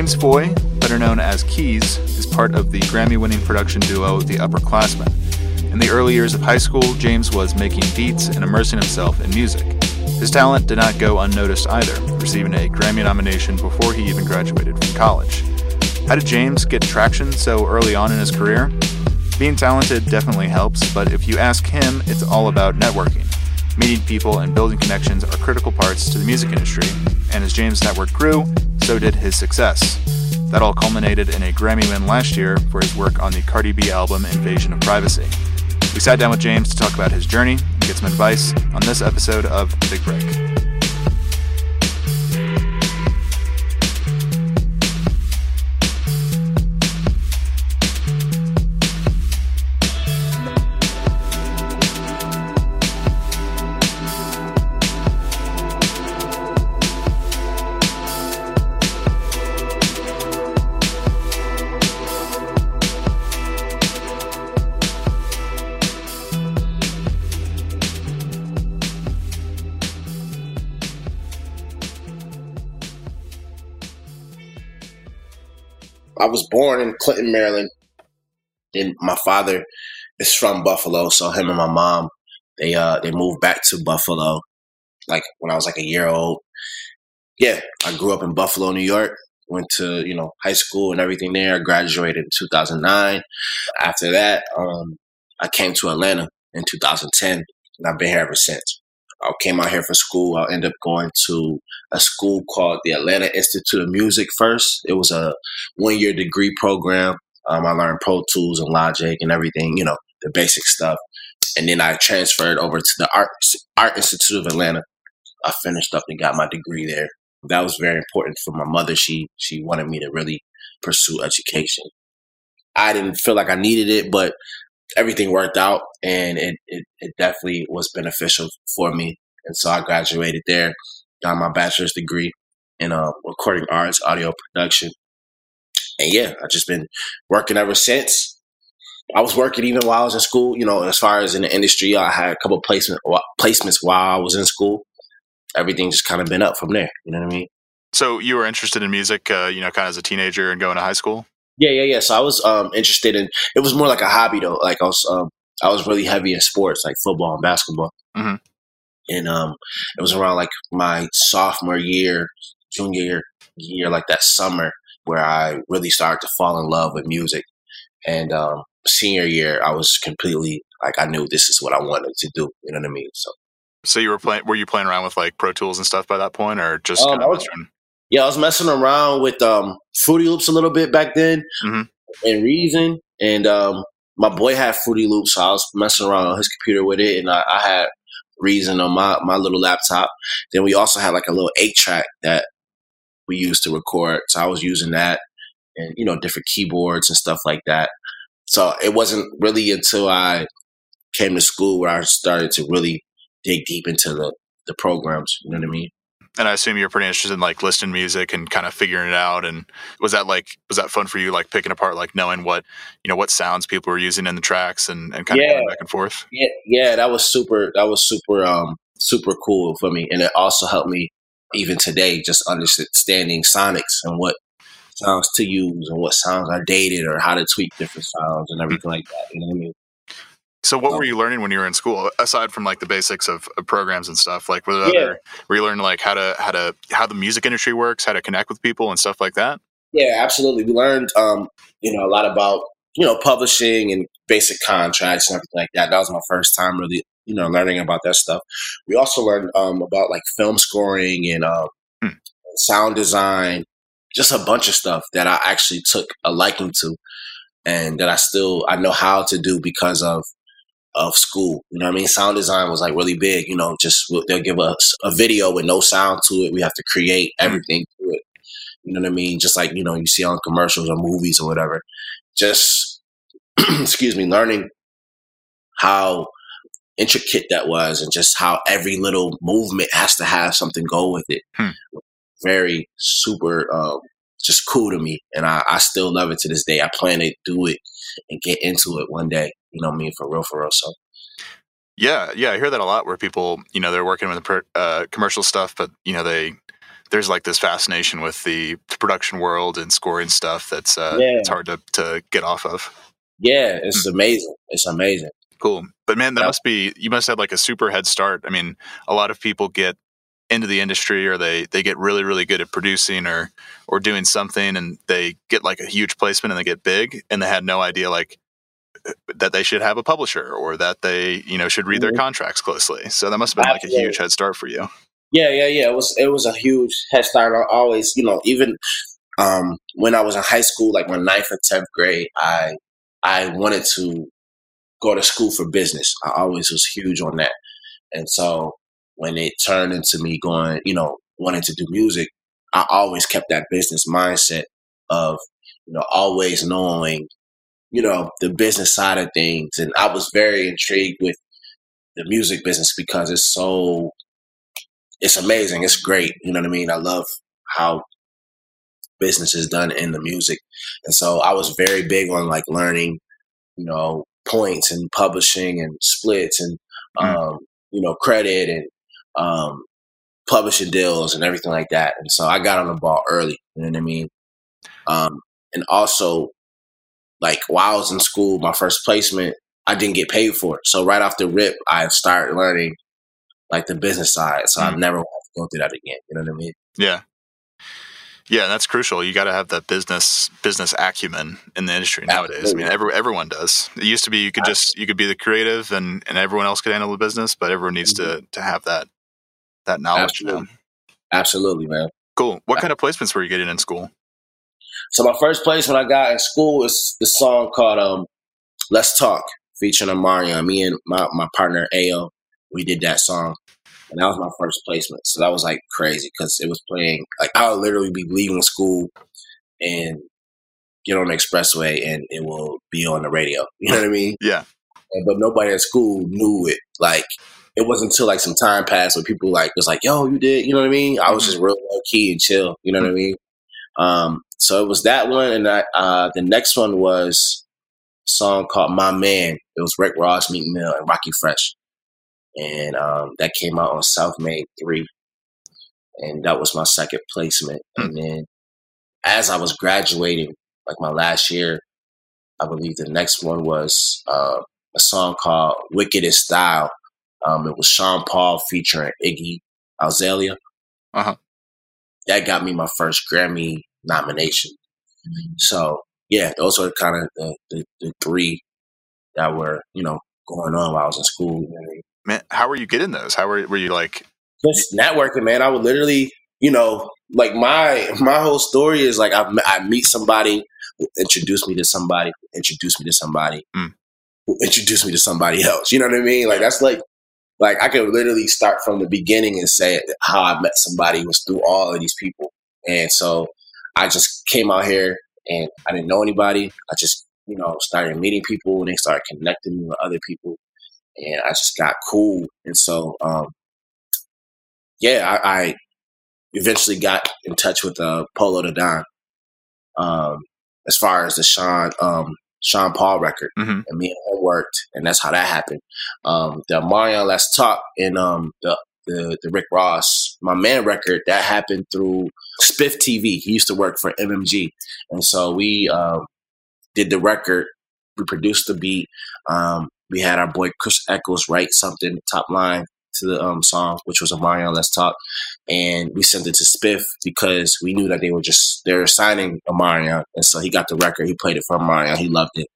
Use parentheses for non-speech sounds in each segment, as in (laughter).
James Foye, better known as Keyz, is part of the Grammy winning production duo The Upperclassmen. In the early years of high school, James was making beats and immersing himself in music. His talent did not go unnoticed either, receiving a Grammy nomination before he even graduated from college. How did James get traction so early on in his career? Being talented definitely helps, but if you ask him, it's all about networking. Meeting people and building connections are critical parts to the music industry, and as James' network grew, so did his success. That all culminated in a Grammy win last year for his work on the Cardi B album Invasion of Privacy. We sat down with James to talk about his journey and get some advice on this episode of Big Break. I was born in Clinton, Maryland, and my father is from Buffalo. So him and my mom, they uh they moved back to Buffalo, like when I was like a year old. Yeah, I grew up in Buffalo, New York. Went to you know high school and everything there. Graduated in 2009. After that, um, I came to Atlanta in 2010, and I've been here ever since. I came out here for school. I ended up going to a school called the Atlanta Institute of Music first. It was a one year degree program. Um, I learned Pro Tools and Logic and everything, you know, the basic stuff. And then I transferred over to the Art, Art Institute of Atlanta. I finished up and got my degree there. That was very important for my mother. She she wanted me to really pursue education. I didn't feel like I needed it, but everything worked out and it, it, it definitely was beneficial for me. And so I graduated there, got my bachelor's degree in uh, recording arts, audio production. And yeah, I've just been working ever since. I was working even while I was in school. You know, as far as in the industry, I had a couple placement placements while I was in school. Everything just kind of been up from there. You know what I mean? So you were interested in music, uh, you know, kind of as a teenager and going to high school. Yeah, yeah, yeah. So I was um, interested in. It was more like a hobby though. Like I was, um, I was really heavy in sports, like football and basketball. Mm-hmm. And um, it was around like my sophomore year, junior year, year, like that summer, where I really started to fall in love with music. And um, senior year, I was completely like I knew this is what I wanted to do. You know what I mean? So. So you were playing? Were you playing around with like Pro Tools and stuff by that point, or just um, kind of yeah, I was messing around with um, Fruity Loops a little bit back then, mm-hmm. and Reason, and um, my boy had Fruity Loops, so I was messing around on his computer with it, and I, I had Reason on my my little laptop. Then we also had like a little eight track that we used to record, so I was using that, and you know different keyboards and stuff like that. So it wasn't really until I came to school where I started to really dig deep into the the programs. You know what I mean? And I assume you're pretty interested in like listening music and kind of figuring it out. And was that like was that fun for you, like picking apart, like knowing what you know what sounds people were using in the tracks and, and kind yeah. of going back and forth? Yeah, yeah, that was super. That was super, um, super cool for me, and it also helped me even today just understanding sonics and what sounds to use and what sounds are dated or how to tweak different sounds and everything like that. You know what I mean? So, what were you learning when you were in school, aside from like the basics of, of programs and stuff? Like, were there yeah. other, were you learning like how to how to how the music industry works, how to connect with people, and stuff like that? Yeah, absolutely. We learned, um, you know, a lot about you know publishing and basic contracts and everything like that. That was my first time really, you know, learning about that stuff. We also learned um, about like film scoring and uh, hmm. sound design, just a bunch of stuff that I actually took a liking to, and that I still I know how to do because of of school. You know what I mean? Sound design was like really big. You know, just they'll give us a video with no sound to it. We have to create mm. everything to it. You know what I mean? Just like you know you see on commercials or movies or whatever. Just (clears throat) excuse me, learning how intricate that was and just how every little movement has to have something go with it. Hmm. Very super um, just cool to me. And I, I still love it to this day. I plan to do it and get into it one day. You know me For real, for real. So. Yeah, yeah, I hear that a lot. Where people, you know, they're working with uh, commercial stuff, but you know, they there's like this fascination with the production world and scoring stuff that's uh, yeah. it's hard to to get off of. Yeah, it's mm-hmm. amazing. It's amazing. Cool, but man, that must be you must have like a super head start. I mean, a lot of people get into the industry or they they get really really good at producing or or doing something and they get like a huge placement and they get big and they had no idea like that they should have a publisher or that they you know should read their mm-hmm. contracts closely. So that must have been like a huge head start for you. Yeah yeah yeah. It was it was a huge head start. I always you know even um when i was in high school like my ninth and 10th grade i i wanted to go to school for business. I always was huge on that. And so when it turned into me going, you know, wanting to do music, I always kept that business mindset of, you know, always knowing, you know, the business side of things. And I was very intrigued with the music business because it's so, it's amazing. It's great. You know what I mean? I love how business is done in the music. And so I was very big on like learning, you know, points and publishing and splits and, mm. um, you know, credit and um, publishing deals and everything like that. And so I got on the ball early. You know what I mean? Um, and also, like while I was in school, my first placement, I didn't get paid for it. So right off the rip, I started learning like the business side. So mm. I've never want to go through that again. You know what I mean? Yeah. Yeah, that's crucial. You got to have that business business acumen in the industry nowadays. Absolutely. I mean, every, everyone does. It used to be you could just you could be the creative and and everyone else could handle the business, but everyone needs mm-hmm. to to have that that knowledge Absolutely. Absolutely, man. Cool. What kind of placements were you getting in school? So my first placement I got in school is the song called um, "Let's Talk" featuring Omarion. Me and my my partner Ayo, we did that song, and that was my first placement. So that was like crazy because it was playing like I would literally be leaving school and get on the expressway and it will be on the radio. You know what I mean? Yeah. And, but nobody at school knew it. Like it wasn't until like some time passed where people like was like, "Yo, you did," you know what I mean? I was just mm-hmm. real low key and chill, you know what I mean? Um, so it was that one, and I, uh, the next one was a song called "My Man." It was Rick Ross, Meek Mill, and Rockie Fresh, and um, that came out on Self Made Three, and that was my second placement. Mm-hmm. And then as I was graduating, like my last year, I believe the next one was uh, a song called "Wickedest Style." Um, it was Sean Paul featuring Iggy Azalea. Uh-huh. That got me my first Grammy nomination. So yeah, those were kind of the, the, the, three that were you know going on while I was in school. Man, how were you getting those? How were were you like? Just networking, man. I would literally, you know, like my my whole story is like I I meet somebody who introduced me to somebody, who introduced me to somebody, mm. who introduced me to somebody else. You know what I mean? Like that's like like I could literally start from the beginning and say how I met somebody was through all of these people. And so I just came out here and I didn't know anybody. I just, you know, started meeting people and they started connecting me with other people. And I just got cool. And so, um, yeah, I, I eventually got in touch with uh, Polow da Don. Um, as far as the Sean um, Sean Paul record, mm-hmm. and me and him worked, and that's how that happened. Um, the Marion Let's Talk and um, the, the the Rick Ross, my man record, that happened through Spiff TV. He used to work for MMG, and so we um, did the record. We produced the beat. Um, we had our boy Chris Eccles write something top line to the um, song, which was a Let's Talk, and we sent it to Spiff because we knew that they were just they were signing Omarion, and so he got the record. He played it for Omarion. He loved it,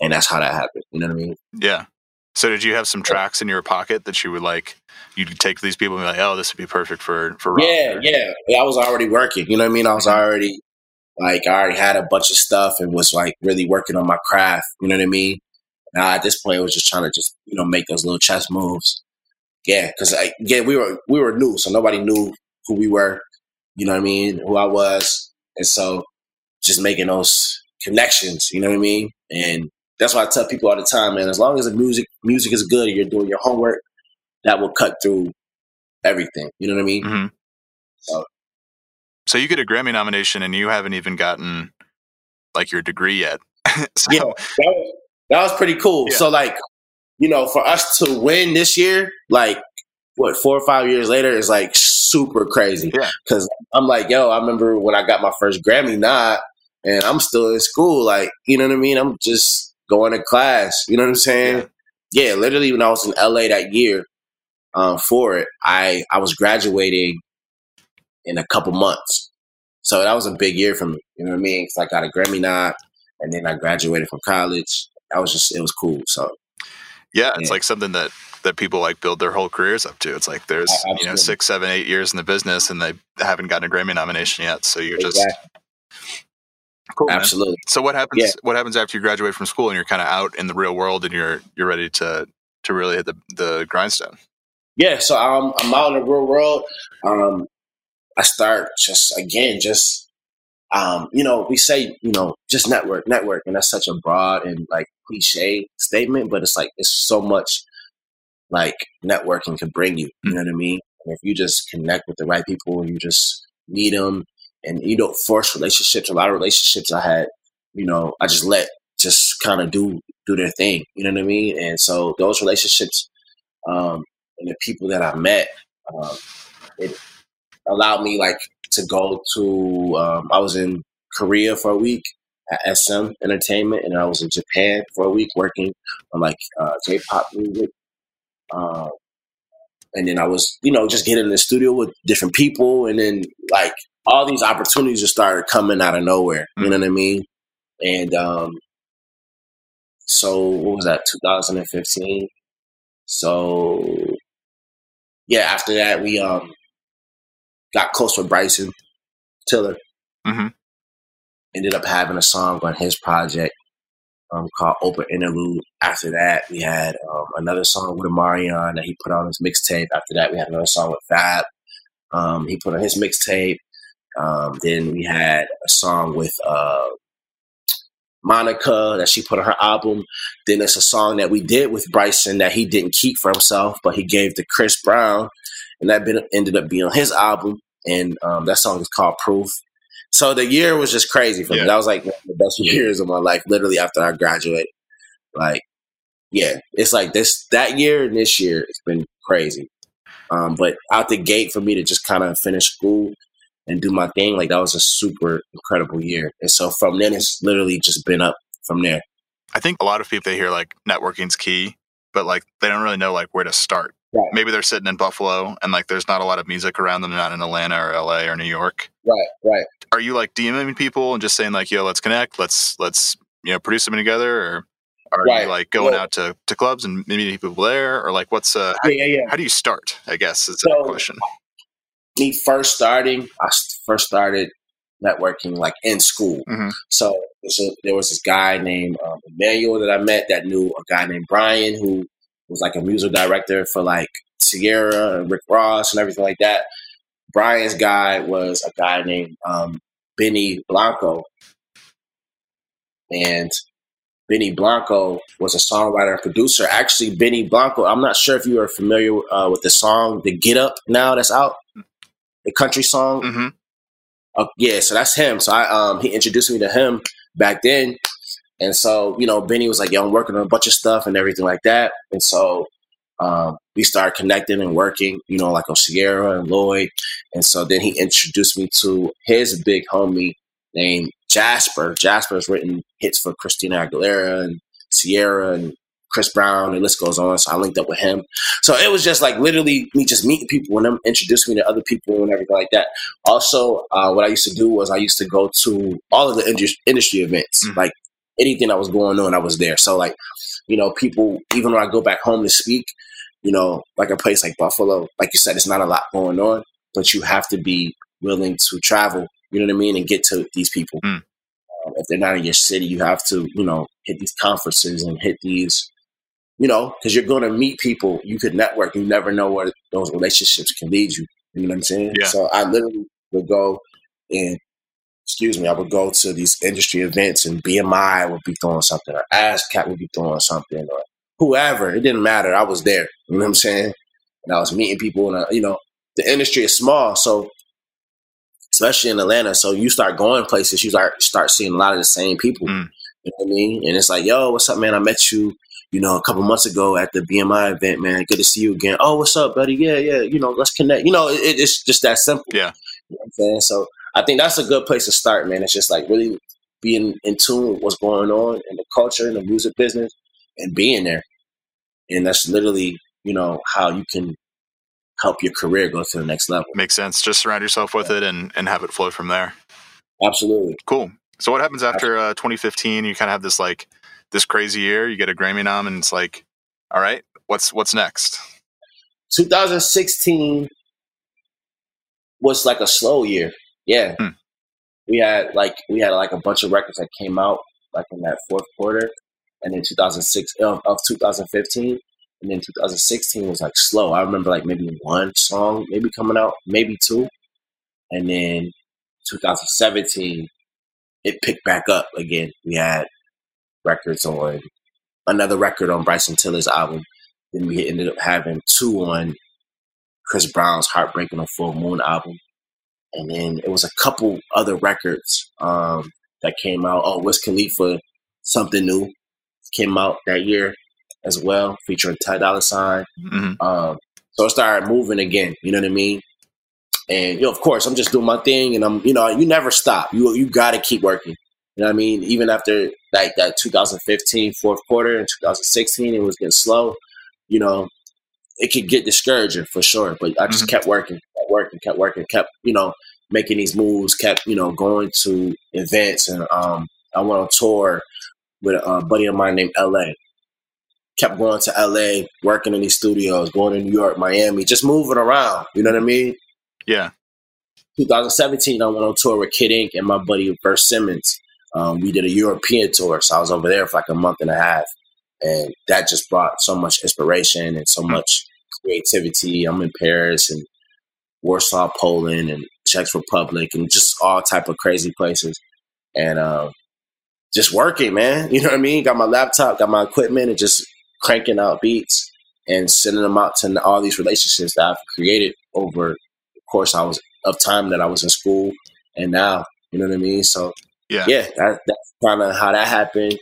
and that's how that happened. You know what I mean? Yeah. So did you have some tracks in your pocket that you would like? You'd take these people and be like, "Oh, this would be perfect for for." Rock. Yeah, yeah. I was already working. You know what I mean? I was mm-hmm. already like I already had a bunch of stuff and was like really working on my craft. You know what I mean? Now at this point, I was just trying to just you know make those little chess moves yeah, because yeah, we were we were new, so nobody knew who we were. You know what I mean? Who I was, and so just making those connections. You know what I mean? And that's why I tell people all the time, man. As long as the music music is good, you're doing your homework, that will cut through everything. You know what I mean? Mm-hmm. So, so you get a Grammy nomination, and you haven't even gotten like your degree yet. (laughs) so. Yeah, that was, that was pretty cool. Yeah. So like you know, for us to win this year, like what four or five years later, is like super crazy. Yeah. Cause I'm like, yo, I remember when I got my first Grammy nod and I'm still in school. Like, you know what I mean? I'm just going to class. You know what I'm saying? Yeah, yeah literally when I was in LA that year um, for it, I, I was graduating in a couple months. So that was a big year for me. You know what I mean? Cause I got a Grammy nod and then I graduated from college. That was just, it was cool. So yeah, it's yeah. like something that that people like build their whole careers up to. It's like there's Absolutely. you know six, seven, eight years in the business, and they haven't gotten a Grammy nomination yet. So you're exactly. just cool. Absolutely. Man. So what happens? Yeah. What happens after you graduate from school and you're kind of out in the real world and you're you're ready to to really hit the the grindstone? Yeah. So I'm I'm out in the real world. Um, I start just again just um, you know, we say, you know, just network, network, and that's such a broad and like cliche statement, but it's like it's so much like networking can bring you. You know what I mean? And if you just connect with the right people, you just meet them, and you don't force relationships. A lot of relationships I had, you know, I just let just kind of do do their thing. You know what I mean? And so those relationships um, and the people that I met, um, it allowed me like to go to. Um, I was in Korea for a week at SM Entertainment, and I was in Japan for a week working on like uh, J-pop music. Um, and then I was, you know, just getting in the studio with different people, and then like all these opportunities just started coming out of nowhere. Mm-hmm. You know what I mean? And um, so what was that? 2015. So yeah, after that we um got close with Bryson Tiller. Mm-hmm. Ended up having a song on his project um, called Open Interlude. After that, we had um, another song with Omarion that he put on his mixtape. After that, we had another song with Fab. Um, he put on his mixtape. Um, then we had a song with uh, Monica that she put on her album. Then it's a song that we did with Bryson that he didn't keep for himself, but he gave to Chris Brown and that been, ended up being on his album. And um, that song is called Proof. So the year was just crazy for yeah. me. That was like the best (laughs) years of my life, literally after I graduated. Like, yeah, it's like this that year and this year, it's been crazy. Um, but out the gate for me to just kind of finish school and do my thing, like that was a super incredible year. And so from then, it's literally just been up from there. I think a lot of people they hear like networking's key, but like they don't really know like where to start. Right. Maybe they're sitting in Buffalo and like there's not a lot of music around them. They're not in Atlanta or LA or New York. Right, right. Are you like DMing people and just saying like, yo, let's connect, let's let's you know produce something together, or are right. you like going out to, to clubs and meeting people there, or like what's uh how, yeah, yeah, yeah. how do you start? I guess is so, the question. Me first starting, I first started networking like in school. Mm-hmm. So a, there was this guy named um, Emmanuel that I met that knew a guy named Brian who was like a music director for like Ciara and Rick Ross and everything like that. Brian's guy was a guy named um, Benny Blanco. And Benny Blanco was a songwriter and producer. Actually, Benny Blanco, I'm not sure if you are familiar uh, with the song The Get Up now that's out, the country song. Mm-hmm. Uh, yeah, so that's him. So I um, he introduced me to him back then. And so, you know, Benny was like, yo, I'm working on a bunch of stuff and everything like that. And so um, we started connecting and working, you know, like on Ciara and Lloyd. And so then he introduced me to his big homie named Jasper. Jasper's written hits for Christina Aguilera and Ciara and Chris Brown, and list goes on. So I linked up with him. So it was just like literally me just meeting people and them introducing me to other people and everything like that. Also, uh, what I used to do was I used to go to all of the industry events, mm-hmm. like anything that was going on, I was there. So like, you know, people even when I go back home to speak, you know, like a place like Buffalo, like you said, it's not a lot going on, but you have to be willing to travel. You know what I mean, and get to these people. Mm. Um, if they're not in your city, you have to, you know, hit these conferences and hit these, you know, because you're going to meet people. You could network. You never know where those relationships can lead you. You know what I'm saying? Yeah. So I literally would go and excuse me, I would go to these industry events and BMI would be throwing something, or ASCAP would be throwing something, or whoever. It didn't matter. I was there. You know what I'm saying? And I was meeting people, and I, you know, the industry is small, so especially in Atlanta. So you start going places, you start start seeing a lot of the same people. Mm. You know what I mean? And it's like, yo, what's up, man? I met you, you know, a couple months ago at the BMI event, man, good to see you again. Oh, what's up, buddy? Yeah, yeah, you know, let's connect. You know, it, it's just that simple. Yeah. You know I'm saying? So I think that's a good place to start, man. It's just like really being in tune with what's going on in the culture in the music business and being there. And that's literally, you know, how you can help your career go to the next level. Makes sense. Just surround yourself with it and, and have it flow from there. Absolutely. Cool. So what happens after uh, 2015? You kind of have this like this crazy year. You get a Grammy nom, and it's like, all right, what's what's next? 2016 was like a slow year. Yeah, Hmm. we had like we had like a bunch of records that came out like in that fourth quarter, and then 2006 of, of 2015, and then 2016 was like slow. I remember like maybe one song maybe coming out, maybe two, and then 2017 it picked back up again. We had records on another record on Bryson Tiller's album. Then we ended up having two on Chris Brown's Heartbreak on Full Moon album. And then it was a couple other records um, that came out. Oh, Wiz Khalifa, Something New came out that year as well, featuring Ty Dolla Sign. hmm Um, so it started moving again. You know what I mean? And you know, of course, I'm just doing my thing, and I'm, you know, you never stop. You you got to keep working. You know what I mean? Even after like that 2015 fourth quarter and 2016, it was getting slow. You know, it could get discouraging for sure. But I just kept working, kept working, kept working, kept you know making these moves, kept you know going to events, and um, I went on tour with a buddy of mine named La kept going to LA, working in these studios, going to New York, Miami, just moving around. You know what I mean? Yeah. 2017, I went on tour with Kid Ink and my buddy Bert Simmons. Um, we did a European tour, so I was over there for like a month and a half, and that just brought so much inspiration and so much creativity. I'm in Paris and Warsaw, Poland, and Czech Republic, and just all type of crazy places, and um, just working, man. (laughs) You know what I mean? Got my laptop, got my equipment, and just cranking out beats and sending them out to all these relationships that I've created over the course I was of time that I was in school and now. You know what I mean? So Yeah. yeah, that, that's kind of how that happened.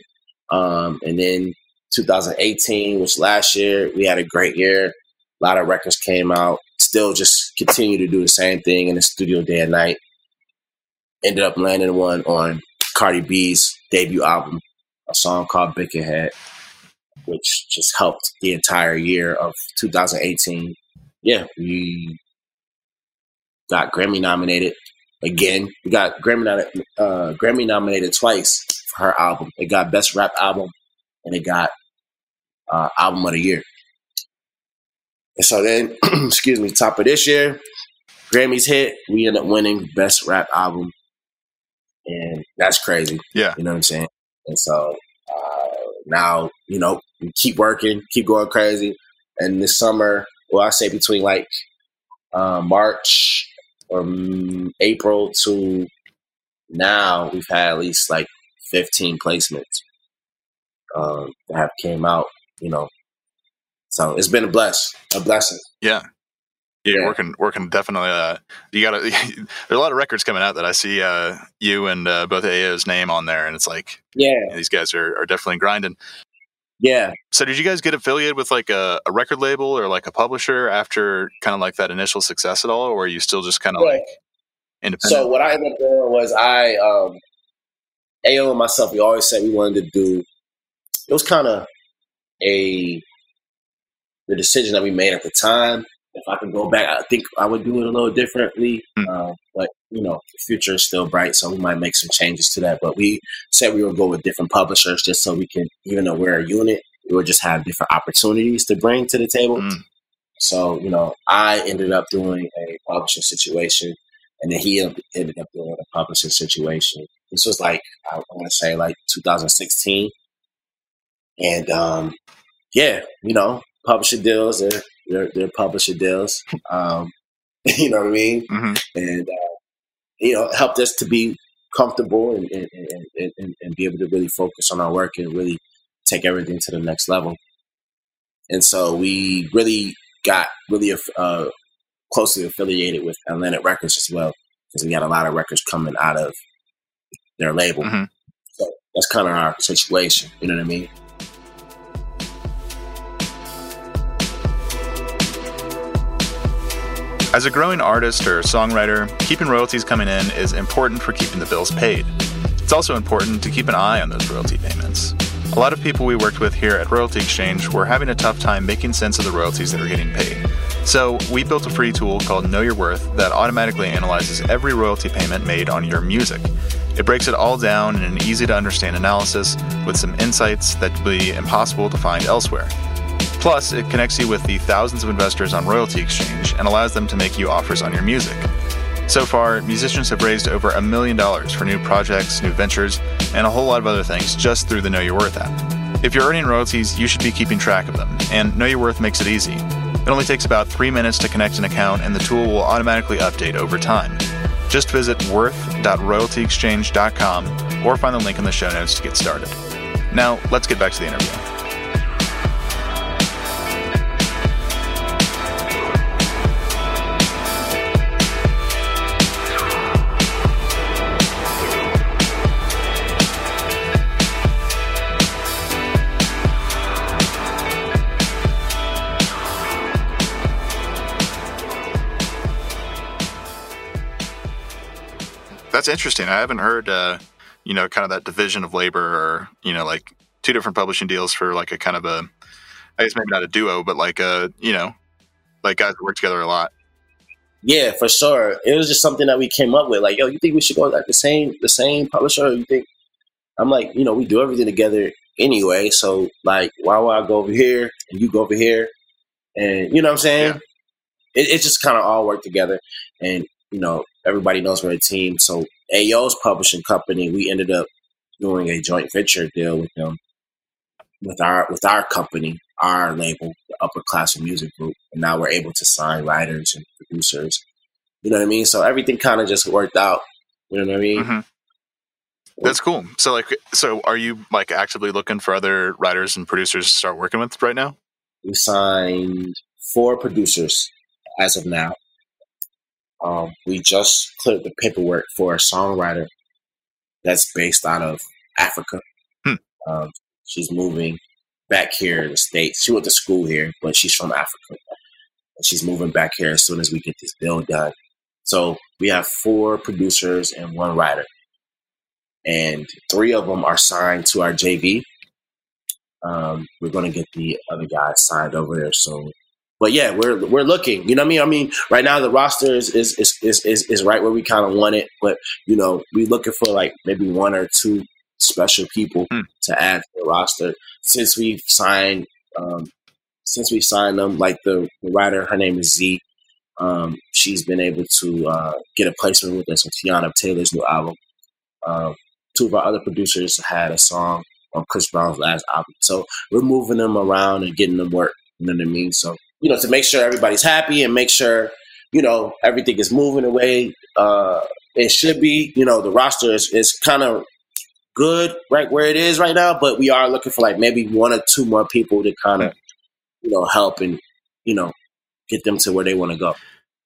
Um, and then 2018, which last year we had a great year. A lot of records came out. Still, just continue to do the same thing in the studio day and night. Ended up landing one on Cardi B's debut album, a song called Head, which just helped the entire year of 2018. Yeah, we got Grammy nominated again. We got Grammy uh, Grammy nominated twice for her album. It got Best Rap Album, and it got uh, Album of the Year. And so then, (clears throat) excuse me, top of this year, Grammys hit. We end up winning Best Rap Album, and that's crazy. Yeah. You know what I'm saying? And so uh, now, you know, we keep working, keep going crazy. And this summer, well, I say between like uh, March or mm, April to now, we've had at least like 15 placements um, that have came out. You know, so it's been a bless, a blessing. Yeah. Yeah, Yeah. working, working definitely. Uh, you got to. (laughs) There's a lot of records coming out that I see uh, you and uh, both Ayo's name on there, and it's like Yeah, these guys are, are definitely grinding. yeah. So, did you guys get affiliated with like a, a record label or like a publisher after kind of like that initial success at all, or are you still just kind of Yeah. like independent? So what I ended up doing was I, um, Ayo and myself, we always said we wanted to do. It was kind of a the decision that we made at the time. If I could go back, I think I would do it a little differently. Hmm. Uh, but you know, the future is still bright, so we might make some changes to that. But we said we would go with different publishers just so we can, even though we're a unit, we would just have different opportunities to bring to the table. Mm. So, you know, I ended up doing a publishing situation, and then he ended ended up doing a publishing situation. This was like, I want to say like 2016. And um, yeah, you know, publisher deals, they're, they're, they're publisher deals. (laughs) Um, (laughs) you know what I mean? hmm And, uh, you know, helped us to be comfortable and, and, and, and, and be able to really focus on our work and really take everything to the next level. And so we really got really uh, closely affiliated with Atlantic Records as well, because we got a lot of records coming out of their label. Mhm. So that's kind of our situation. You know what I mean? As a growing artist or songwriter, keeping royalties coming in is important for keeping the bills paid. It's also important to keep an eye on those royalty payments. A lot of people we worked with here at Royalty Exchange were having a tough time making sense of the royalties that were getting paid. So, we built a free tool called Know Your Worth that automatically analyzes every royalty payment made on your music. It breaks it all down in an easy to understand analysis with some insights that would be impossible to find elsewhere. Plus, it connects you with the thousands of investors on Royalty Exchange and allows them to make you offers on your music. So far, musicians have raised over a million dollars for new projects, new ventures, and a whole lot of other things just through the Know Your Worth app. If you're earning royalties, you should be keeping track of them, and Know Your Worth makes it easy. It only takes about three minutes to connect an account, and the tool will automatically update over time. Just visit worth.royaltyexchange.com or find the link in the show notes to get started. Now, let's get back to the interview. That's interesting. I haven't heard, uh, you know, kind of that division of labor or, you know, like two different publishing deals for like a kind of a, I guess maybe not a duo, but like a, you know, like guys that work together a lot. Yeah, for sure. It was just something that we came up with. Like, yo, you think we should go like the same, the same publisher? you think? I'm like, you know, we do everything together anyway. So like, why would I go over here and you go over here? And you know what I'm saying? Yeah. It, it just kind of all worked together. And you know, everybody knows we're a team. So Ayo's publishing company, we ended up doing a joint venture deal with them, with our with our company, our label, the Upper Class Music Group, and now we're able to sign writers and producers. You know what I mean? So everything kind of just worked out. You know what I mean? Mm-hmm. That's cool. So like, so are you like actively looking for other writers and producers to start working with right now? We signed four producers as of now. Um, we just cleared the paperwork for a songwriter that's based out of Africa. Hmm. Um, she's moving back here in the States. She went to school here, but she's from Africa. And she's moving back here as soon as we get this bill done. So we have four producers and one writer. And three of them are signed to our JV. Um, we're going to get the other guys signed over there soon but yeah, we're we're looking. You know what I mean? I mean, right now the roster is is is is, is, right where we kind of want it, but you know, we're looking for like maybe one or two special people hmm. to add to the roster since we've signed um, since we signed them. Like the, the writer, her name is Z. Um, she's been able to uh, get a placement with us on Teyana Taylor's new album. Um, two of our other producers had a song on Chris Brown's last album, so we're moving them around and getting them work. You know what I mean? So you know, to make sure everybody's happy and make sure, you know, everything is moving the way uh, it should be. You know, the roster is, is kind of good right where it is right now, but we are looking for like maybe one or two more people to kind of, you know, help and, you know, get them to where they want to go.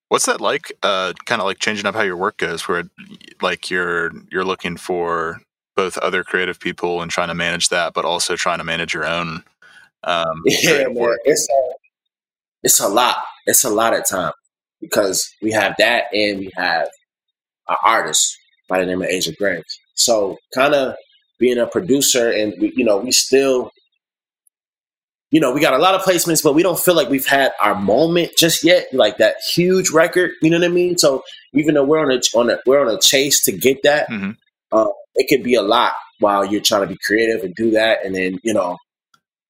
What's that like? Uh, kind of like changing up how your work goes, where like you're you're looking for both other creative people and trying to manage that, but also trying to manage your own. Um, (laughs) yeah, man, it's uh, it's a lot. It's a lot of time because we have that and we have an artist by the name of Asia Graves. So kind of being a producer and we, you know, we still, you know, we got a lot of placements, but we don't feel like we've had our moment just yet, like that huge record. You know what I mean? So even though we're on a on a we're on a chase to get that, mm-hmm. uh, it could be a lot while you're trying to be creative and do that, and then you know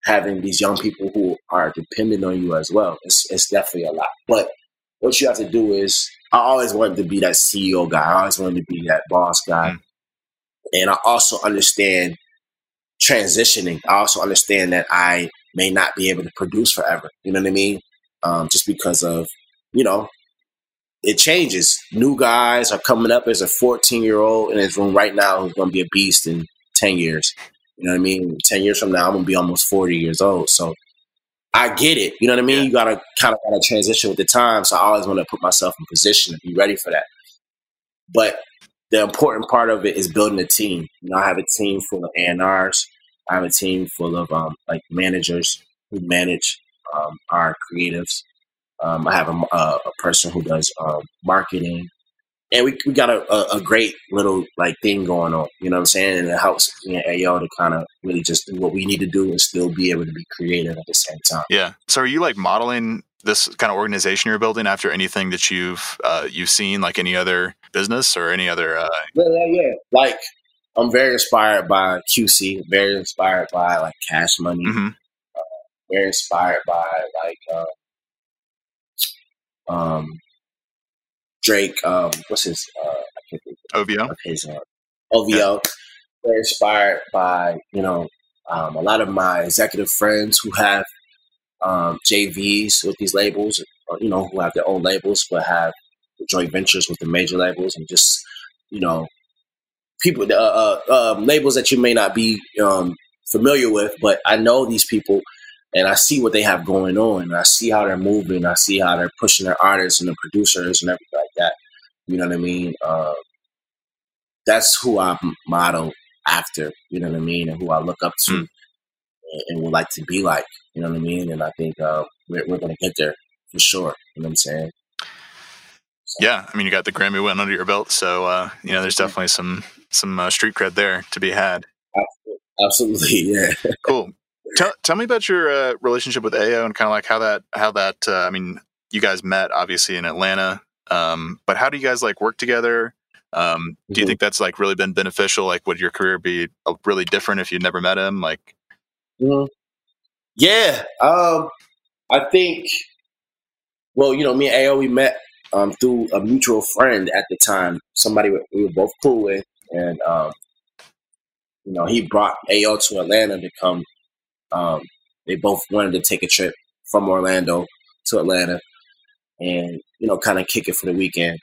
having these young people who are dependent on you as well. It's, it's definitely a lot. But what you have to do is, I always wanted to be that CEO guy. I always wanted to be that boss guy. Mm. And I also understand transitioning. I also understand that I may not be able to produce forever. You know what I mean? Um, just because of, you know, it changes. New guys are coming up as a 14 year old in his room right now who's going to be a beast in 10 years. You know what I mean? 10 years from now, I'm going to be almost 40 years old. So I get it. You know what I mean? Yeah. You got to kind of gotta transition with the time. So I always want to put myself in position to be ready for that. But the important part of it is building a team. You know, I have a team full of A&Rs. I have a team full of um, like managers who manage um, our creatives. Um, I have a, a, a person who does um, marketing, and we, we got a, a, a, great little like thing going on. You know what I'm saying? And it helps me and Ayo to kind of really just do what we need to do and still be able to be creative at the same time. Yeah. So are you like modeling this kind of organization you're building after anything that you've uh, you've seen, like any other business or any other? Uh... Yeah, yeah. Like I'm very inspired by QC. Very inspired by like Cash Money. Mm-hmm. Uh, very inspired by like. Uh, um, Drake, um, what's his uh, OVO? His uh, OVO. Yeah. Very inspired by you know um, a lot of my executive friends who have um, JVs with these labels, or, you know, who have their own labels but have joint ventures with the major labels, and just you know, people uh, uh, uh, labels that you may not be um, familiar with, but I know these people and I see what they have going on. And I see how they're moving. I see how they're pushing their artists and the producers and everything. You know what I mean? Uh, that's who I model after. You know what I mean? And who I look up to mm. and, and, would like to be like. You know what I mean? And I think uh, we're, we're going to get there for sure. You know what I'm saying? So. Yeah, I mean, you got the Grammy win under your belt, so uh, you know, there's definitely some some uh, street cred there to be had. Absolutely, (laughs) yeah. cool. Tell, tell me about your uh, relationship with Ayo and kind of like how that how that uh, I mean you guys met obviously in Atlanta, um, but how do you guys like work together? Um, do you mm-hmm. think that's like really been beneficial? Like, would your career be uh, really different if you'd never met him? Like, mm-hmm. yeah, um, I think. Well, you know, me and Ayo we met um, through a mutual friend at the time. Somebody we were both cool with, and um, you know, he brought Ayo to Atlanta to come um, they both wanted to take a trip from Orlando to Atlanta and, you know, kind of kick it for the weekend.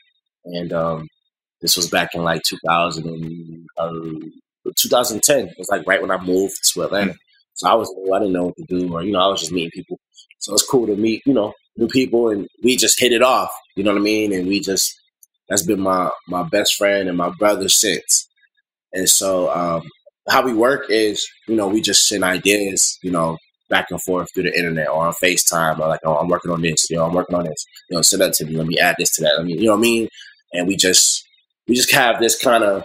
And um, this was back in like 2000 and, uh, 2010. It was like right when I moved to Atlanta. So I was, I didn't know what to do, or, you know, I was just meeting people. So it's cool to meet, you know, new people and we just hit it off, you know what I mean? And we just, that's been my, my best friend and my brother since. And so, um, how we work is, you know, we just send ideas, you know, back and forth through the internet or on FaceTime or like, oh, I'm working on this, you know, I'm working on this, you know, send that to me, let me add this to that. I mean, you know what I mean? And we just we just have this kind of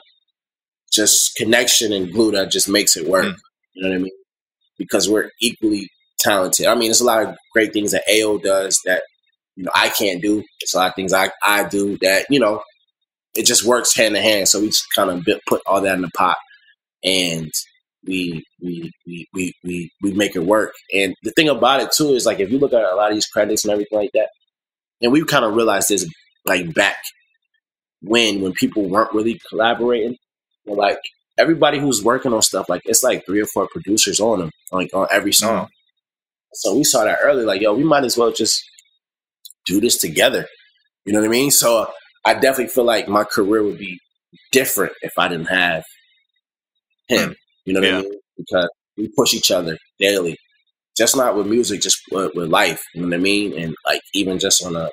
just connection and glue that just makes it work. Mm. You know what I mean? Because we're equally talented. I mean, there's a lot of great things that Ayo does that you know I can't do. There's a lot of things I I do that you know it just works hand in hand. So we just kind of put all that in the pot and we we, we we we we make it work. And the thing about it too is like if you look at a lot of these credits and everything like that, and we kind of realized this like back when when people weren't really collaborating, like everybody who's working on stuff like it's like three or four producers on them like on every song. Mm. So we saw that early, like yo, we might as well just do this together. You know what I mean? So I definitely feel like my career would be different if I didn't have him. You know what yeah. I mean? Because we push each other daily, just not with music, just with, with life. You know what I mean? And like even just on a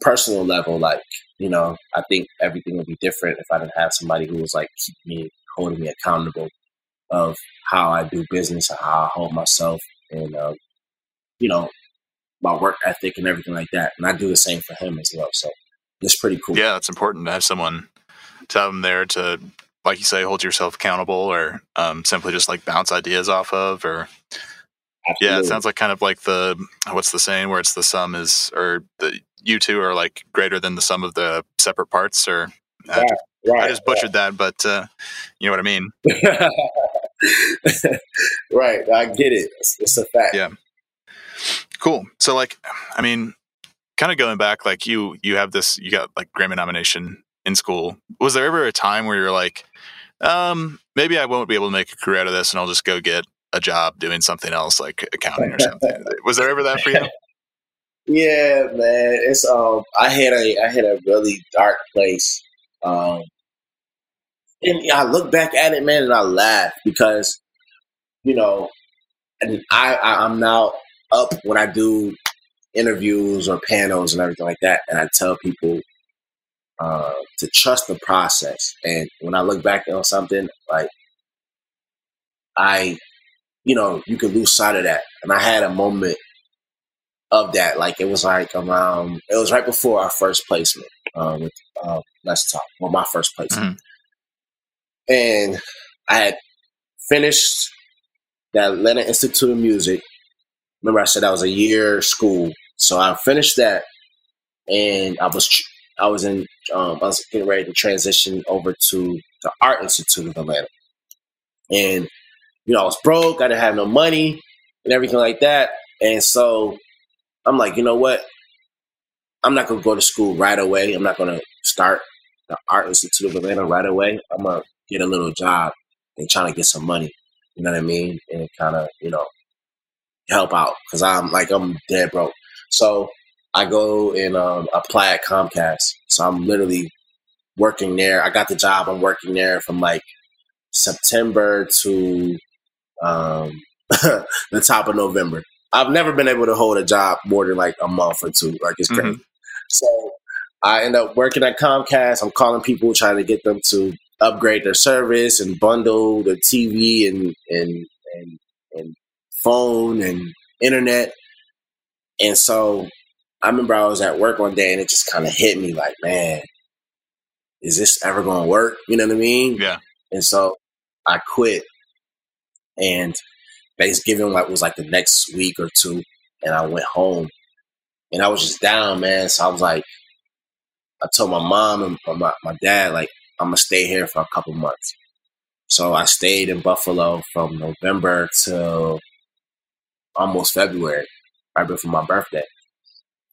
personal level, like you know, I think everything would be different if I didn't have somebody who was like keeping me, holding me accountable of how I do business and how I hold myself, and um, you know, my work ethic and everything like that. And I do the same for him as well. So it's pretty cool. Yeah, it's important to have someone to have them there to like you say, hold yourself accountable or um, simply just like bounce ideas off of or Absolutely. yeah, it sounds like kind of like the what's the saying where it's the sum is or the you two are like greater than the sum of the separate parts or yeah, I, just, right, I just butchered right. that, but uh, you know what I mean. (laughs) right, I get it. It's, it's a fact. Yeah. Cool. So like, I mean, kind of going back, like you you have this, you got like Grammy nomination in school. Was there ever a time where you're like, um, maybe I won't be able to make a career out of this and I'll just go get a job doing something else like accounting or something. (laughs) Was there ever that for you? Yeah, man. It's um I had a I had a really dark place. Um and I look back at it, man, and I laugh because, you know, and I, I I'm now up when I do interviews or panels and everything like that, and I tell people uh, to trust the process. And when I look back on something, like I, you know, you can lose sight of that. And I had a moment of that. Like it was like around, it was right before our first placement uh, with uh, Let's Talk, well, my first placement. Mm-hmm. And I had finished the Atlanta Institute of Music. Remember, I said that was a year school, so I finished that, and I was I was in um, I was getting ready to transition over to the Art Institute of Atlanta, and you know I was broke, I didn't have no money, and everything like that, and so I'm like, you know what? I'm not gonna go to school right away. I'm not gonna start the Art Institute of Atlanta right away. I'm gonna get a little job and trying to get some money. You know what I mean? And kind of, you know, help out because I'm like I'm dead broke. So I go and um, apply at Comcast. So I'm literally working there. I got the job. I'm working there from like September to um, (laughs) the top of November. I've never been able to hold a job more than like a month or two. Like it's crazy. Mm-hmm. So I end up working at Comcast. I'm calling people trying to get them to upgrade their service and bundle the TV and and and, and phone and internet. And so I remember I was at work one day and it just kind of hit me like, man, is this ever going to work? You know what I mean? Yeah. And so I quit and Thanksgiving like was like the next week or two and I went home and I was just down, man. So I was like, I told my mom and my, my dad, like, I'm gonna stay here for a couple months. So I stayed in Buffalo from November till almost February, right before my birthday.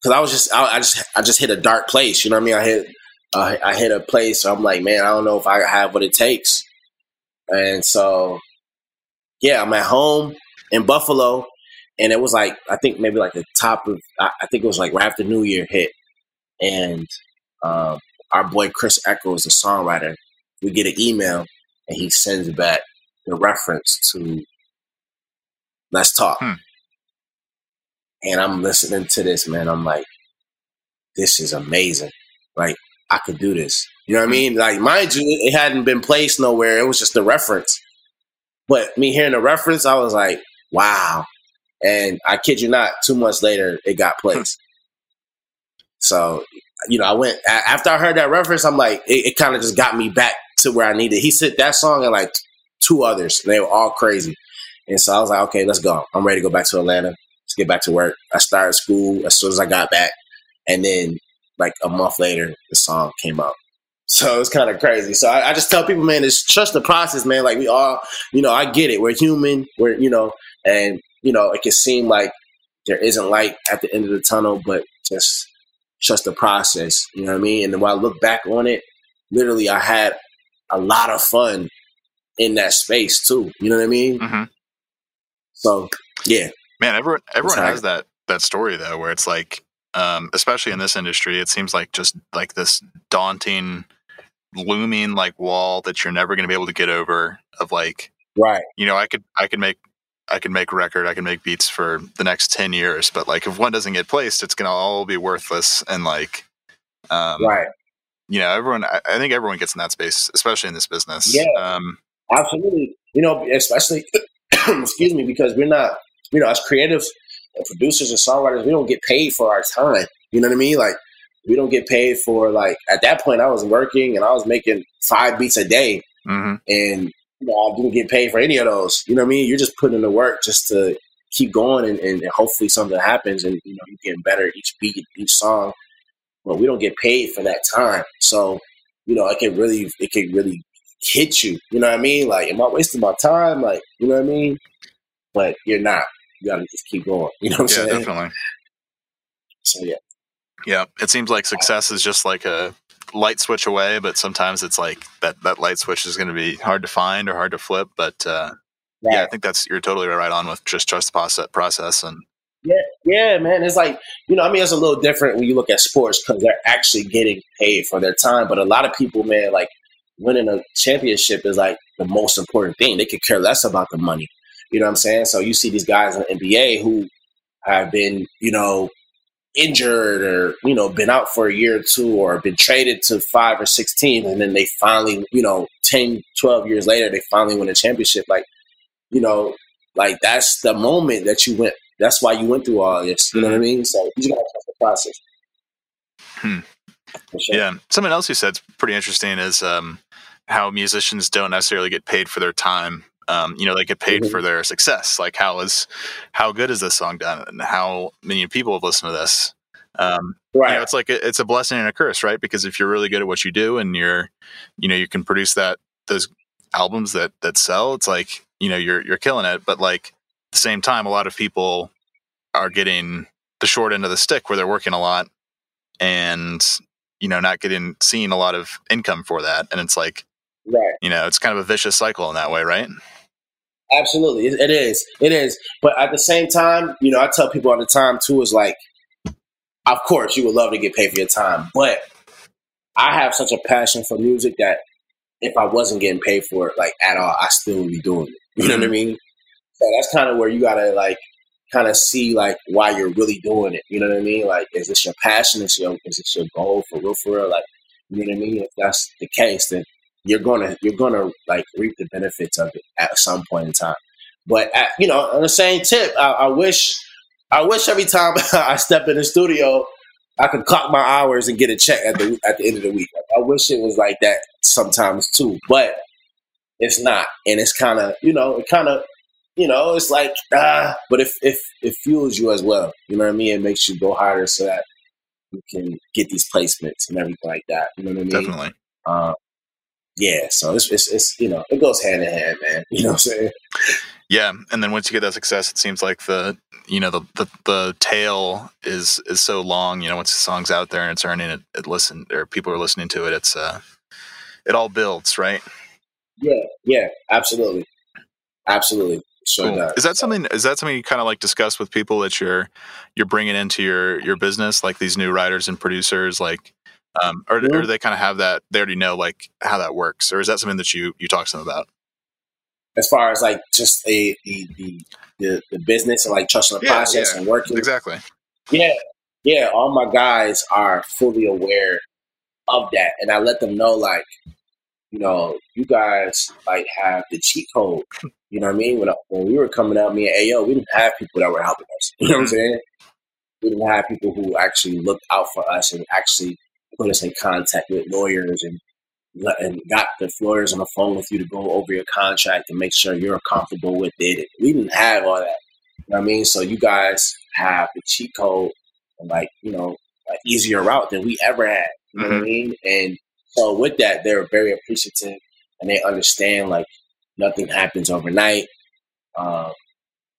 Cause I was just, I, I just, I just hit a dark place. You know what I mean? I hit, uh, I hit a place. So I'm like, man, I don't know if I have what it takes. And so, yeah, I'm at home in Buffalo, and it was like I think maybe like the top of, I, I think it was like right after New Year hit, and um, our boy Chris Echols, the songwriter, we get an email and he sends back the reference to Let's Talk. Hmm. And I'm listening to this, man. I'm like, this is amazing. Like, I could do this. You know what I mean? Like, mind you, it hadn't been placed nowhere. It was just a reference. But me hearing the reference, I was like, wow. And I kid you not, two months later, it got hmm. placed. so you know, I went after I heard that reference. I'm like, it, it kind of just got me back to where I needed. He said that song and like two others. they were all crazy, and so I was like, okay, let's go. I'm ready to go back to Atlanta. Get back to work. I started school as soon as I got back, and then like a month later, the song came out. So (laughs) it's kind of crazy. So I, I, just tell people, man, it's trust the process, man. Like we all, you know, I get it. We're human. We're, you know, and you know, it can seem like there isn't light at the end of the tunnel, but just trust the process. You know what I mean? And when I look back on it, literally, I had a lot of fun in that space too. You know what I mean? Mm-hmm. So yeah, man, everyone everyone has that that story though, where it's like, um, especially in this industry, it seems like just like this daunting, looming like wall that you're never going to be able to get over. Of like, right? You know, I could I could make I can make record, I can make beats for the next 10 years, but like if one doesn't get placed, it's going to all be worthless. And like, um, right. You know, everyone, I, I, think everyone gets in that space, especially in this business. Yeah. Um, absolutely. You know, especially, (coughs) excuse me, because we're not, you know, as creative and producers and songwriters, we don't get paid for our time. You know what I mean? Like, we don't get paid for like at that point I was working and I was making five beats a day. Mm-hmm. And you know, I didn't get paid for any of those. You know what I mean? You're just putting in the work just to keep going and, and hopefully something happens and you know you getting better each beat, each song. But we don't get paid for that time. So, you know, it can really it can really hit you. You know what I mean? Like, am I wasting my time? Like, you know what I mean? But you're not. You gotta just keep going. You know what I'm yeah, saying? Definitely. So yeah. Yeah. It seems like success is just like a light switch away, but sometimes it's like that that light switch is going to be hard to find or hard to flip. But uh, right. yeah, I think that's you're totally right on with just trust the process and. Yeah, yeah, man. It's like you know, I mean, it's a little different when you look at sports because they're actually getting paid for their time. But a lot of people, man, like winning a championship is like the most important thing. They could care less about the money. You know what I'm saying? So you see these guys in the NBA who have been, you know, injured or you know been out for a year or two or been traded to five or six teams and then they finally you know 10 12 years later they finally win a championship like you know like that's the moment that you went That's why you went through all this. You know what I mean? So you just gotta trust the process. Hmm. Sure. Yeah. Something else you said is pretty interesting is um, how musicians don't necessarily get paid for their time. Um, you know, they get paid mm-hmm. for their success. Like how is how good is this song done, and how many people have listened to this. Um, right. You know, it's like a, it's a blessing and a curse, right? Because if you're really good at what you do, and you're, you know, you can produce that those albums that that sell, it's like you know you're you're killing it. But like at the same time, a lot of people are getting the short end of the stick where they're working a lot and you know not getting seeing a lot of income for that and it's like right you know it's kind of a vicious cycle in that way right absolutely it is it is but at the same time you know i tell people all the time too is like of course you would love to get paid for your time but i have such a passion for music that if i wasn't getting paid for it like at all i still would be doing it you know mm-hmm. what i mean so that's kind of where you gotta like kind of see like why you're really doing it. You know what I mean? Like, is this your passion? Is your is this your goal for real? For real? Like, you know what I mean? If that's the case, then you're gonna you're gonna like reap the benefits of it at some point in time. But at, you know, on the same tip, I, I wish I wish every time (laughs) I step in the studio, I could clock my hours and get a check at the at the end of the week. I wish it was like that sometimes too, but it's not, and it's kind of you know it kind of you know, it's like ah, but if if it fuels you as well, you know what I mean? It makes you go harder so that you can get these placements and everything like that. You know what I mean? Definitely. Um, yeah, so it's, it's it's you know it goes hand in hand, man. You know what I'm saying? Yeah, and then once you get that success, it seems like the you know the the, the tail is is so long. You know, once the song's out there and it's earning it, it listen or people are listening to it, it's uh, it all builds, right? Yeah, yeah, absolutely, absolutely. So cool. is that something? Is that something you kind of like discuss with people that you're you're bringing into your your business, like these new writers and producers, like, um, or, mm-hmm. or do they kind of have that? They already know like how that works, or is that something that you you talk to them about? As far as like just a, the, the the the business and like trusting the yeah, process yeah, and working exactly. Yeah, yeah. All my guys are fully aware of that, and I let them know like you know, you guys like have the cheat code. You know what I mean? When, I, when we were coming out, me and Ayo, we didn't have people that were helping us. (laughs) You know what I'm saying? We didn't have people who actually looked out for us and actually put us in contact with lawyers and and got the lawyers on the phone with you to go over your contract and make sure you're comfortable with it. We didn't have all that. You know what I mean? So you guys have the cheat code and like, you know, an easier route than we ever had. You know mm-hmm. what I mm-hmm. mean? And so with that, they're very appreciative and they understand like nothing happens overnight. Um,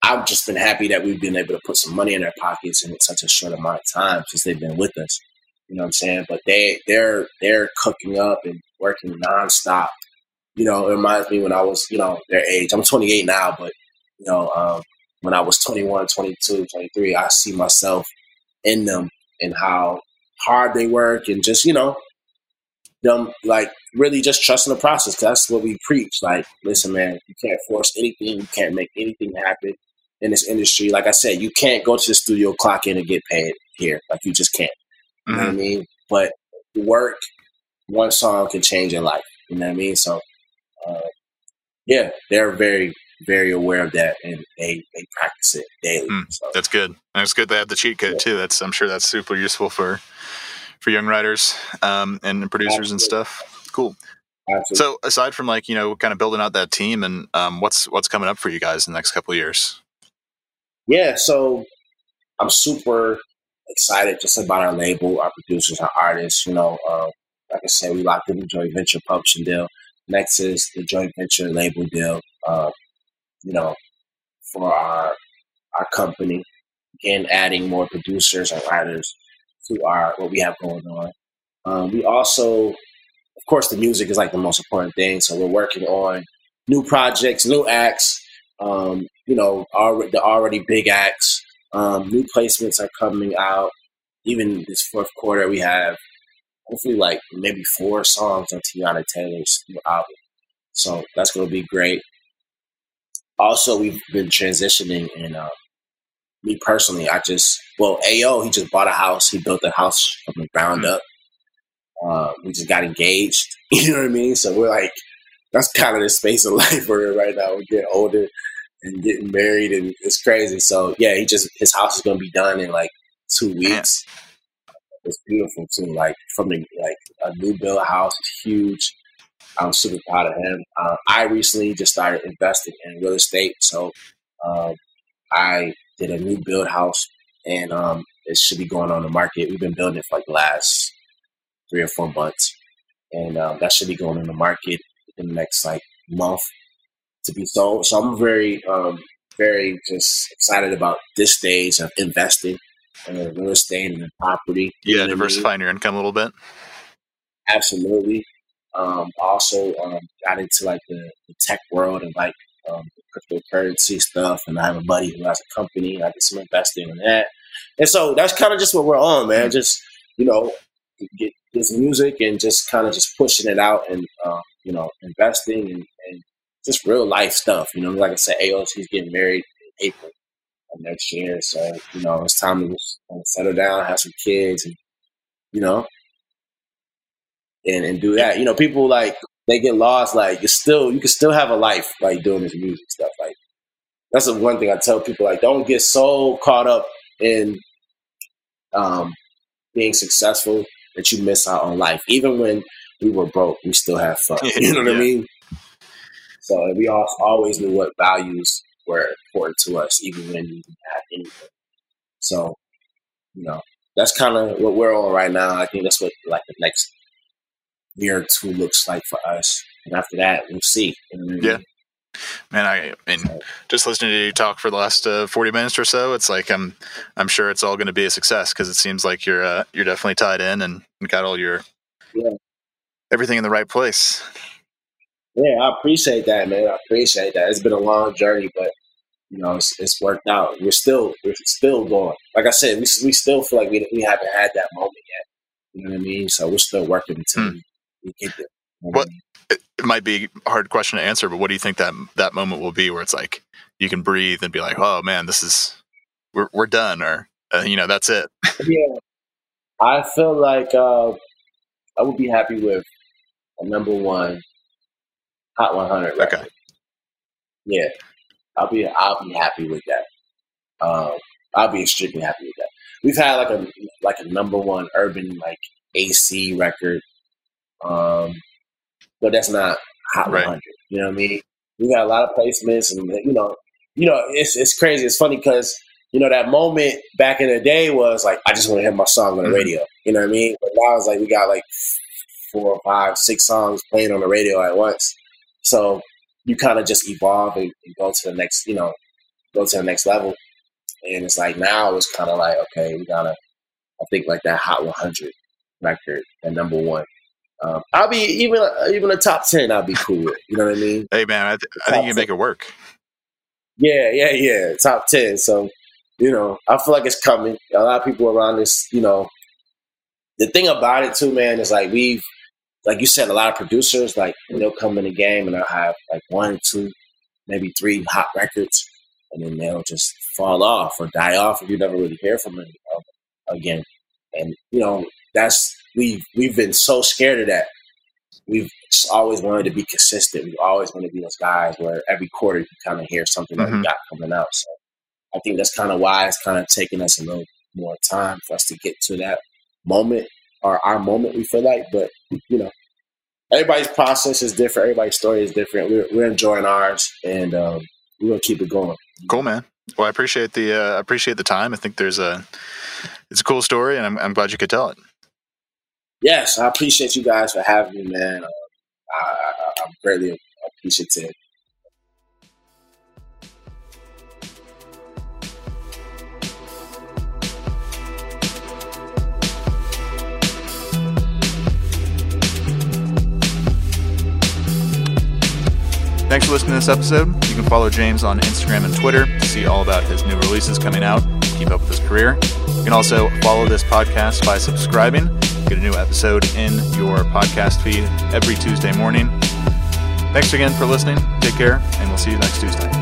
I've just been happy that we've been able to put some money in their pockets in such a short amount of time since they've been with us. You know what I'm saying? But they they're they're cooking up and working nonstop. You know, it reminds me when I was, you know, their age. I'm 28 now, but you know, um, when I was 21, 22, 23, I see myself in them and how hard they work and just, you know, them like really just trusting the process. That's what we preach. Like, listen, man, you can't force anything. You can't make anything happen in this industry. Like I said, you can't go to the studio, clock in, and get paid here. Like you just can't. You know what I mm-hmm. mean? But work, one song can change your life. You know what I mean? So, uh, yeah, they're very, very aware of that, and they they practice it daily. Mm, so. That's good. And it's good to have the cheat code yeah. too. That's I'm sure that's super useful for for young writers um, and producers Absolutely. and stuff. Cool. Absolutely. So aside from like you know kind of building out that team and um, what's what's coming up for you guys in the next couple of years? Yeah, so I'm super excited just about our label, our producers, our artists. You know, uh, like I said, we locked in the joint venture publishing deal. Next is the joint venture label deal. Uh, you know, for our our company, again, adding more producers and writers to our what we have going on. Um, we also, of course, the music is like the most important thing. So we're working on new projects, new acts. Um, you know, the already big acts. Um, new placements are coming out. Even this fourth quarter, we have hopefully like maybe four songs on Teyana Taylor's new album. So that's going to be great. Also, we've been transitioning and um, me personally, I just well, Ayo he just bought a house. He built a house from the ground mm-hmm. up. Uh, we just got engaged. (laughs) You know what I mean? So we're like, that's kind of the space of (laughs) life we're in right now. We're getting older. And getting married, and it's crazy. So yeah, he just his house is gonna be done in like two weeks. It's beautiful too. Like from the like a new build house, it's huge. I'm super proud of him. Uh, I recently just started investing in real estate, so um, I did a new build house, and um, it should be going on the market. We've been building it for like the last three or four months, and um, that should be going on the market in the next like month to be sold. So I'm very, um, very just excited about this stage of investing in real estate and property. Yeah, diversifying your income a little bit. Absolutely. Um, also um, got into like the, the, tech world and like um, cryptocurrency stuff. And I have a buddy who has a company. I did some investing in that. And so that's kind of just what we're on, man. Just, you know, get this music and just kind of just pushing it out and, uh, you know, investing and, and, just real life stuff. You know, like I said, Ayo's, he's getting married in April of next year. So, you know, it's time to just settle down, have some kids, and, you know, and, and do that. You know, people like, they get lost. Like, you still, you can still have a life, like, doing this music stuff. Like, that's the one thing I tell people, like, don't get so caught up in um, being successful that you miss out on life. Even when we were broke, we still have fun. (laughs) You know what yeah. I mean? So we all always knew what values were important to us, even when we didn't have anything. So, you know, that's kind of what we're on right now. I think that's what like the next year or two looks like for us. And after that, we'll see. You know I mean? Yeah. Man, I mean, just listening to you talk for the last uh, forty minutes or so, it's like I'm, I'm sure it's all going to be a success because it seems like you're, uh, you're definitely tied in and got all your, yeah. everything in the right place. Yeah, I appreciate that, man. I appreciate that. It's been a long journey, but you know, it's, it's worked out. We're still, we're still going. Like I said, we we still feel like we we haven't had that moment yet. You know what I mean? So we're still working until hmm. we get there. You know what? It might be a hard question to answer, but what do you think that that moment will be where it's like you can breathe and be like, "Oh man, this is we're we're done," or uh, you know, that's it. yeah, I feel like uh, I would be happy with a number one Hot 100 record. Okay. Yeah, I'll be I'll be happy with that. Um, I'll be extremely happy with that. We've had like a like a number one urban like AC record, um, but that's not Hot right. 100. You know what I mean? We got a lot of placements, and you know, you know, it's it's crazy. It's funny because you know that moment back in the day was like I just want to hear my song on the mm-hmm. radio. You know what I mean? But now it's like we got like four, five, six songs playing on the radio at once. So you kind of just evolve and, and, go to the next, you know, go to the next level. And it's like now it's kind of like, okay, we gotta, I think like that Hot 100 record, that number one. Um, I'll be even even a top ten. I'll be cool with. You know what I mean? Hey man, I, th- I think you can make it work. Yeah, yeah, yeah. Top ten. So you know, I feel like it's coming. A lot of people around this, you know, the thing about it too, man, is like we've like you said, a lot of producers like they'll come in the game and they'll have like one, two, maybe three hot records, and then they'll just fall off or die off, and you never really hear from them again. And you know, that's we've we've been so scared of that. We've always wanted to be consistent. We always want to be those guys where every quarter you kind of hear something mm-hmm. that we got coming out. So I think that's kind of why it's kind of taking us a little more time for us to get to that moment or our moment. We feel like, but you know, everybody's process is different. Everybody's story is different. We're, we're enjoying ours, and um, we're gonna keep it going. Cool, man. Well, I appreciate the uh, appreciate the time. I think there's a it's a cool story, and I'm I'm glad you could tell it. Yes, I appreciate you guys for having me, man. Uh, I, I, I'm greatly appreciative. Thanks for listening to this episode. You can follow James on Instagram and Twitter to see all about his new releases coming out, and keep up with his career. You can also follow this podcast by subscribing. Get a new episode in your podcast feed every Tuesday morning. Thanks again for listening. Take care, and we'll see you next Tuesday.